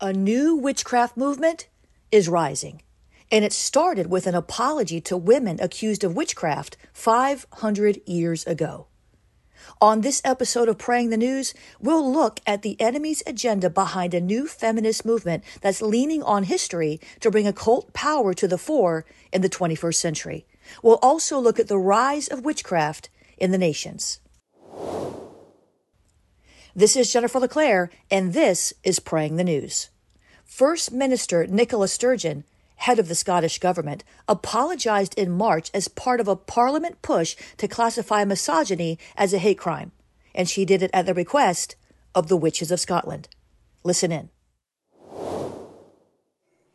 A new witchcraft movement is rising, and it started with an apology to women accused of witchcraft 500 years ago. On this episode of Praying the News, we'll look at the enemy's agenda behind a new feminist movement that's leaning on history to bring occult power to the fore in the 21st century. We'll also look at the rise of witchcraft in the nations. This is Jennifer LeClaire, and this is Praying the News. First Minister Nicola Sturgeon, head of the Scottish government, apologized in March as part of a parliament push to classify misogyny as a hate crime, and she did it at the request of the Witches of Scotland. Listen in.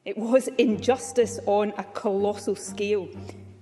It was injustice on a colossal scale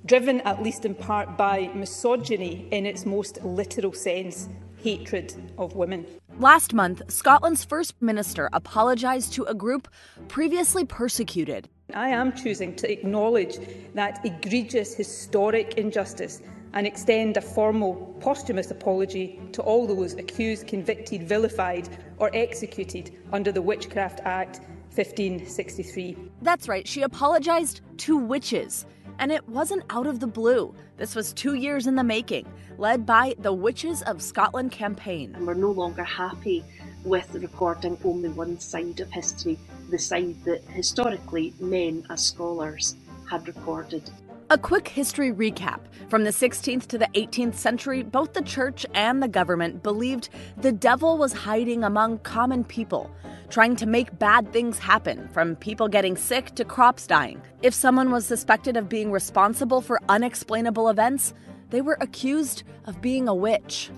driven at least in part by misogyny in its most literal sense, hatred of women. Last month, Scotland's First Minister apologised to a group previously persecuted. I am choosing to acknowledge that egregious historic injustice and extend a formal posthumous apology to all those accused, convicted, vilified, or executed under the Witchcraft Act 1563. That's right, she apologised to witches. And it wasn't out of the blue. This was two years in the making, led by the Witches of Scotland campaign. And we're no longer happy with recording only one side of history, the side that historically men as scholars had recorded. A quick history recap. From the 16th to the 18th century, both the church and the government believed the devil was hiding among common people, trying to make bad things happen, from people getting sick to crops dying. If someone was suspected of being responsible for unexplainable events, they were accused of being a witch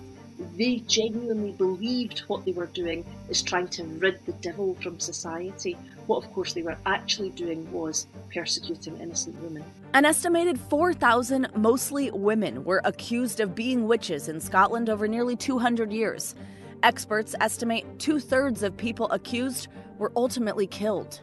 they genuinely believed what they were doing is trying to rid the devil from society. What, of course, they were actually doing was persecuting innocent women. An estimated 4,000, mostly women, were accused of being witches in Scotland over nearly 200 years. Experts estimate two thirds of people accused were ultimately killed.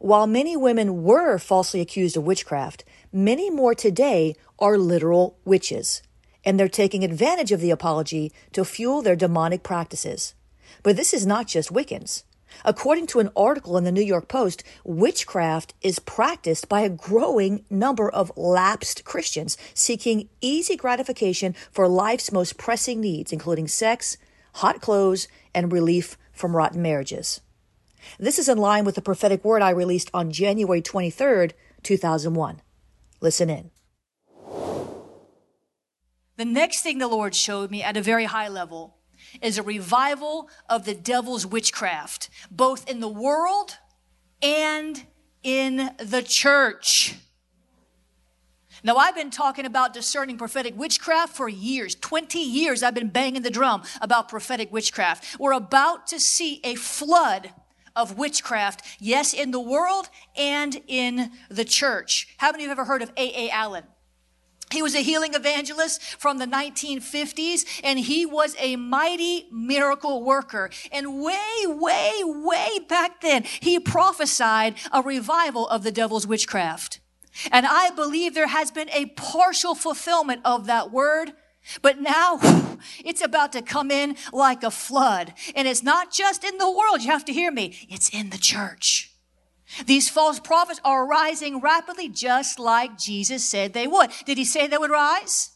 While many women were falsely accused of witchcraft, many more today are literal witches and they're taking advantage of the apology to fuel their demonic practices. But this is not just Wiccans. According to an article in the New York Post, witchcraft is practiced by a growing number of lapsed Christians seeking easy gratification for life's most pressing needs, including sex, hot clothes, and relief from rotten marriages. This is in line with the prophetic word I released on January 23rd, 2001. Listen in. The next thing the Lord showed me at a very high level is a revival of the devil's witchcraft, both in the world and in the church. Now, I've been talking about discerning prophetic witchcraft for years. 20 years I've been banging the drum about prophetic witchcraft. We're about to see a flood of witchcraft, yes, in the world and in the church. How many of you have ever heard of A.A. Allen? He was a healing evangelist from the 1950s, and he was a mighty miracle worker. And way, way, way back then, he prophesied a revival of the devil's witchcraft. And I believe there has been a partial fulfillment of that word. But now it's about to come in like a flood. And it's not just in the world. You have to hear me. It's in the church. These false prophets are rising rapidly, just like Jesus said they would. Did he say they would rise?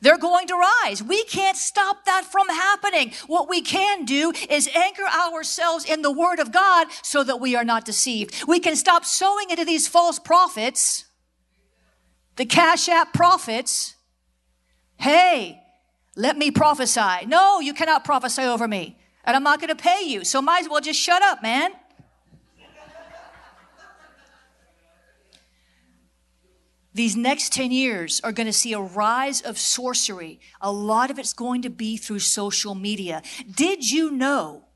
They're going to rise. We can't stop that from happening. What we can do is anchor ourselves in the Word of God so that we are not deceived. We can stop sowing into these false prophets, the Cash App prophets. Hey, let me prophesy. No, you cannot prophesy over me. And I'm not going to pay you. So might as well just shut up, man. These next 10 years are going to see a rise of sorcery. A lot of it's going to be through social media. Did you know?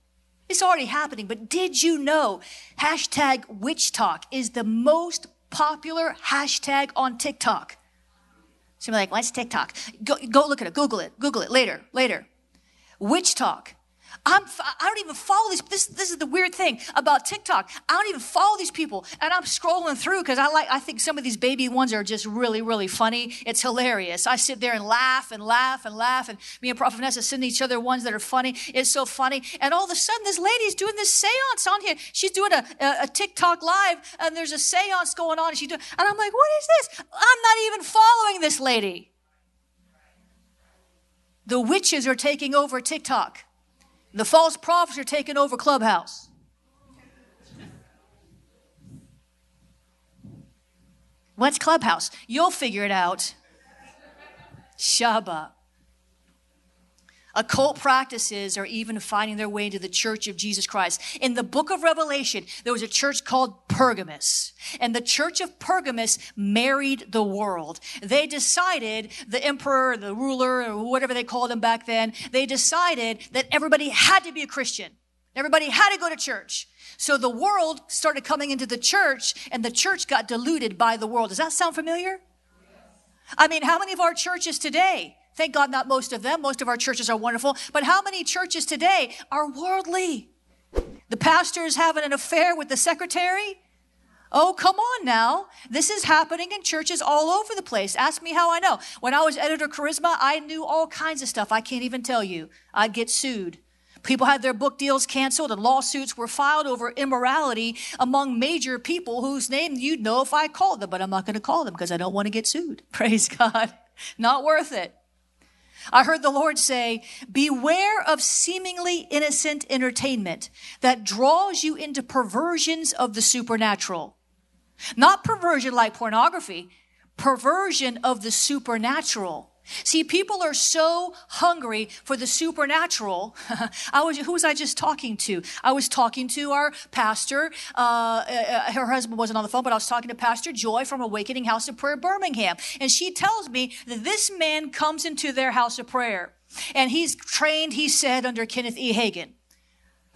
It's already happening, but did you know hashtag WitchTok is the most popular hashtag on TikTok? So you're like, what's TikTok? Go, go look at it. Google it. Google it later, later. WitchTok. I'm, I don't even follow these. This, this is the weird thing about TikTok. I don't even follow these people. And I'm scrolling through because I like, I think some of these baby ones are just really, really funny. It's hilarious. I sit there and laugh and laugh and laugh. And me and Prophet Vanessa send each other ones that are funny. It's so funny. And all of a sudden, this lady's doing this seance on here. She's doing a, a, a TikTok live and there's a seance going on. And, she do, and I'm like, what is this? I'm not even following this lady. The witches are taking over TikTok. The false prophets are taking over Clubhouse. What's Clubhouse? You'll figure it out. Shabbat. Occult practices are even finding their way into the church of Jesus Christ. In the book of Revelation, there was a church called Pergamos. And the church of Pergamos married the world. They decided, the emperor, the ruler, or whatever they called him back then, they decided that everybody had to be a Christian. Everybody had to go to church. So the world started coming into the church and the church got diluted by the world. Does that sound familiar? I mean, how many of our churches today Thank God not most of them. Most of our churches are wonderful. But how many churches today are worldly? The pastor is having an affair with the secretary? Oh, come on now. This is happening in churches all over the place. Ask me how I know. When I was editor Charisma, I knew all kinds of stuff I can't even tell you. I'd get sued. People had their book deals canceled and lawsuits were filed over immorality among major people whose name you'd know if I called them, but I'm not going to call them because I don't want to get sued. Praise God. Not worth it. I heard the Lord say, beware of seemingly innocent entertainment that draws you into perversions of the supernatural. Not perversion like pornography, perversion of the supernatural. See, people are so hungry for the supernatural. I was, who was I just talking to? I was talking to our pastor. Uh, uh, her husband wasn't on the phone, but I was talking to Pastor Joy from Awakening House of Prayer, Birmingham. And she tells me that this man comes into their house of prayer. And he's trained, he said, under Kenneth E. Hagin.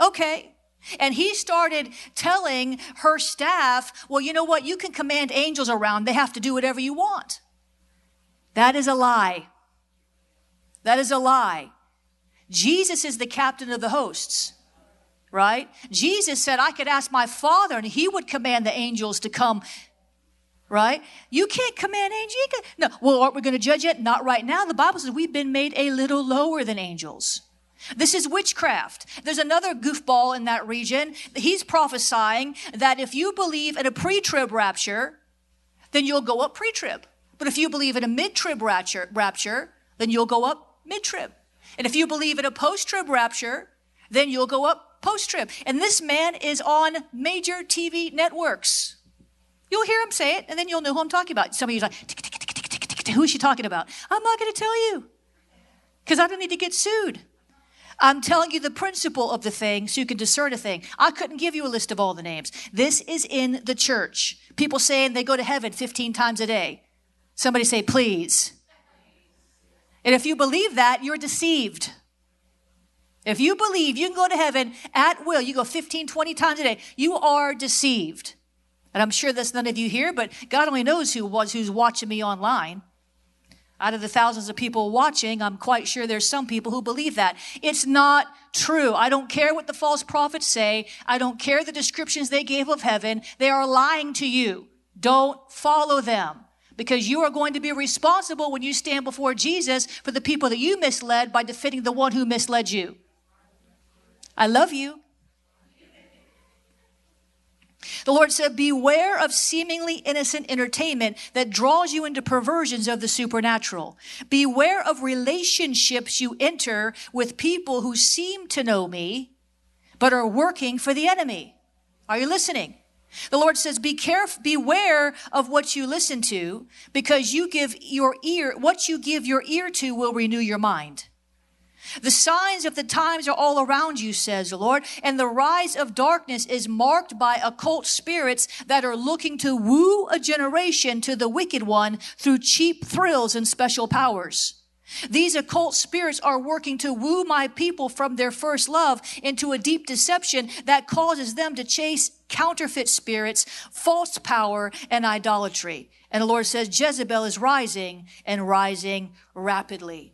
Okay. And he started telling her staff, well, you know what? You can command angels around. They have to do whatever you want. That is a lie. That is a lie. Jesus is the captain of the hosts, right? Jesus said, I could ask my Father and he would command the angels to come, right? You can't command angels. No, well, aren't we going to judge it? Not right now. The Bible says we've been made a little lower than angels. This is witchcraft. There's another goofball in that region. He's prophesying that if you believe in a pre trib rapture, then you'll go up pre trib. But if you believe in a mid-trib rapture, rapture, then you'll go up mid-trib. And if you believe in a post-trib rapture, then you'll go up post-trib. And this man is on major TV networks. You'll hear him say it, and then you'll know who I'm talking about. Some of you are like, who is she talking about? I'm not going to tell you because I don't need to get sued. I'm telling you the principle of the thing so you can discern a thing. I couldn't give you a list of all the names. This is in the church. People saying they go to heaven 15 times a day. Somebody say, please. And if you believe that, you're deceived. If you believe you can go to heaven at will, you go 15, 20 times a day, you are deceived. And I'm sure that's none of you here, but God only knows who was who's watching me online. Out of the thousands of people watching, I'm quite sure there's some people who believe that. It's not true. I don't care what the false prophets say. I don't care the descriptions they gave of heaven. They are lying to you. Don't follow them because you are going to be responsible when you stand before Jesus for the people that you misled by defending the one who misled you. I love you. The Lord said, Beware of seemingly innocent entertainment that draws you into perversions of the supernatural. Beware of relationships you enter with people who seem to know me, but are working for the enemy. Are you listening? The Lord says, be careful, beware of what you listen to because you give your ear, what you give your ear to will renew your mind. The signs of the times are all around you, says the Lord, and the rise of darkness is marked by occult spirits that are looking to woo a generation to the wicked one through cheap thrills and special powers. These occult spirits are working to woo my people from their first love into a deep deception that causes them to chase counterfeit spirits, false power, and idolatry. And the Lord says Jezebel is rising and rising rapidly.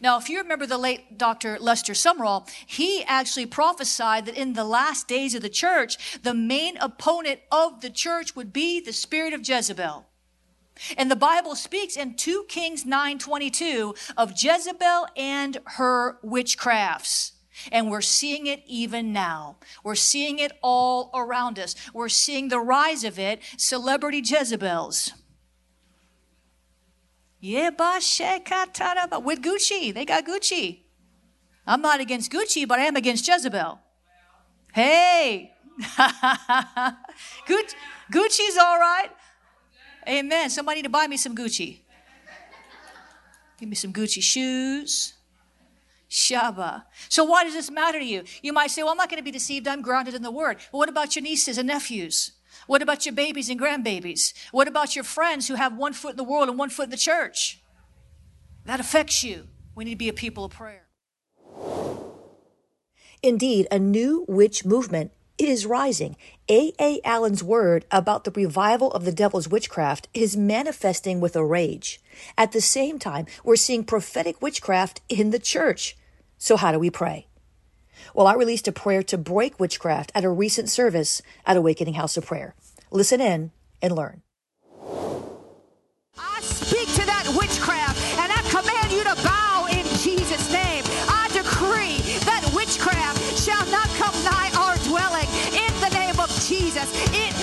Now, if you remember the late Dr. Lester Sumrall, he actually prophesied that in the last days of the church, the main opponent of the church would be the spirit of Jezebel. And the Bible speaks in 2 Kings 9:22 of Jezebel and her witchcrafts. And we're seeing it even now. We're seeing it all around us. We're seeing the rise of it, celebrity Jezebels. Yeah, With Gucci. They got Gucci. I'm not against Gucci, but I am against Jezebel. Hey. Gucci's all right. Amen. Somebody to buy me some Gucci. Give me some Gucci shoes. Shaba. So why does this matter to you? You might say, well, I'm not going to be deceived. I'm grounded in the word. what about your nieces and nephews? What about your babies and grandbabies? What about your friends who have one foot in the world and one foot in the church? That affects you. We need to be a people of prayer. Indeed, a new witch movement is rising. A. A. Allen's word about the revival of the devil's witchcraft is manifesting with a rage. At the same time, we're seeing prophetic witchcraft in the church. So how do we pray? Well, I released a prayer to break witchcraft at a recent service at Awakening House of Prayer. Listen in and learn. Jesus. It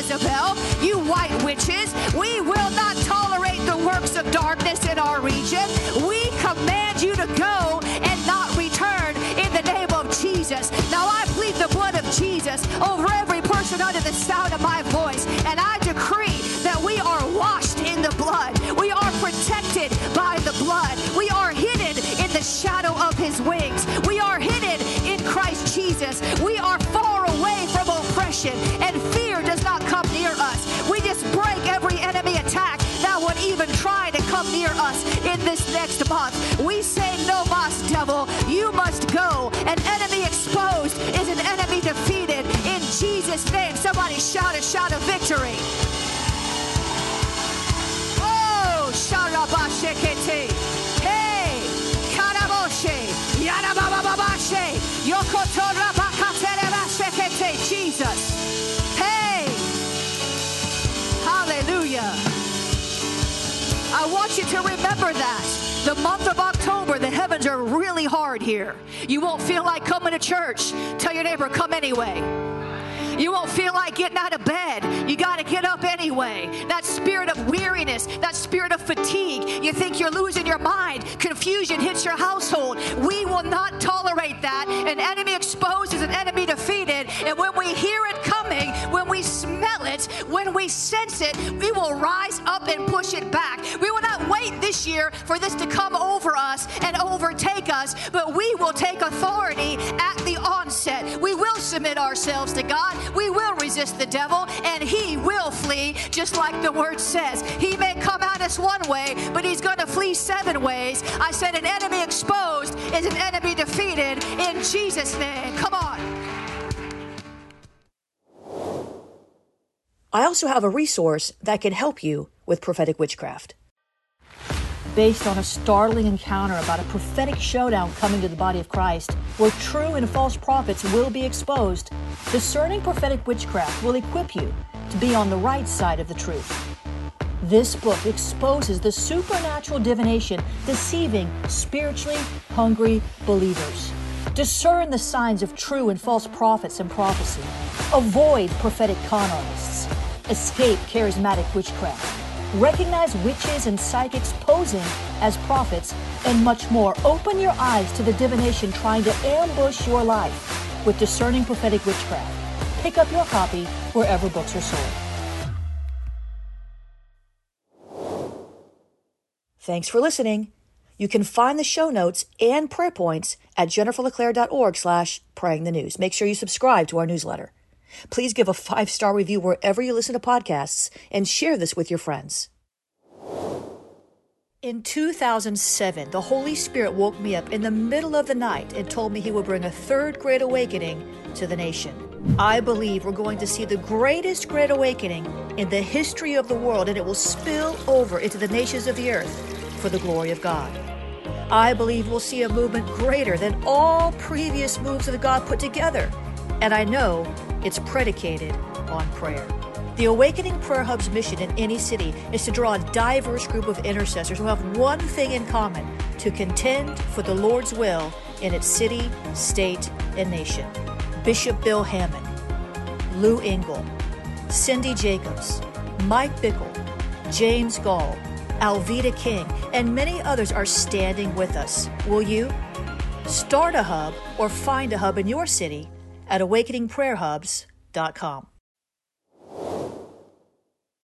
Jezebel, you white witches. We will not tolerate the works of darkness in our region. We command you to go and not return in the name of Jesus. Now I plead the blood of Jesus over every person under the sound of my voice, and I decree that we are washed in the blood. We are protected by the blood. We are hidden in the shadow of his wings. We are hidden in Christ Jesus. We are far away from oppression, near us in this next month. We say, No mas, devil, you must go. An enemy exposed is an enemy defeated in Jesus' name. Somebody shout a shout of victory. Oh, sharabashekete. Hey, karaboshe, yarabababashe, yokotorabakaterebashekete. Jesus. Remember that. The month of October, the heavens are really hard here. You won't feel like coming to church. Tell your neighbor, come anyway. You won't feel like getting out of bed. You got to get up anyway. That spirit of weariness, that spirit of fatigue, you think you're losing your mind. Confusion hits your household. We will not tolerate that. An enemy exposed is an enemy defeated. And when we hear it it, when we sense it, we will rise up and push it back. We will not wait this year for this to come over us and overtake us, but we will take authority at the onset. We will submit ourselves to God. We will resist the devil, and he will flee, just like the word says. He may come at us one way, but he's going to flee seven ways. I said, an enemy exposed is an enemy defeated in Jesus' name. Come on. I also have a resource that can help you with prophetic witchcraft. based on a startling encounter about a prophetic showdown coming to the body of Christ, where true and false prophets will be exposed, discerning prophetic witchcraft will equip you to be on the right side of the truth. This book exposes the supernatural divination deceiving spiritually hungry believers. Discern the signs of true and false prophets and prophecy. Avoid prophetic con artists. Escape charismatic witchcraft recognize witches and psychics posing as prophets, and much more. Open your eyes to the divination trying to ambush your life with discerning prophetic witchcraft. Pick up your copy wherever books are sold. Thanks for listening. You can find the show notes and prayer points at jenniferleclaire.org slash praying the news. Make sure you subscribe to our newsletter. Please give a five star review wherever you listen to podcasts and share this with your friends. In 2007, the Holy Spirit woke me up in the middle of the night and told me He would bring a third great awakening to the nation. I believe we're going to see the greatest great awakening in the history of the world, and it will spill over into the nations of the earth for the glory of God. I believe we'll see a movement greater than all previous moves of God put together. And I know it's predicated on prayer. The Awakening Prayer Hub's mission in any city is to draw a diverse group of intercessors who have one thing in common to contend for the Lord's will in its city, state, and nation. Bishop Bill Hamon, Lou Engle, Cindy Jacobs, Mike Bickle, James Goll, Alveda King, and many others are standing with us. Will you? Start a hub or find a hub in your city at awakeningprayerhubs.com.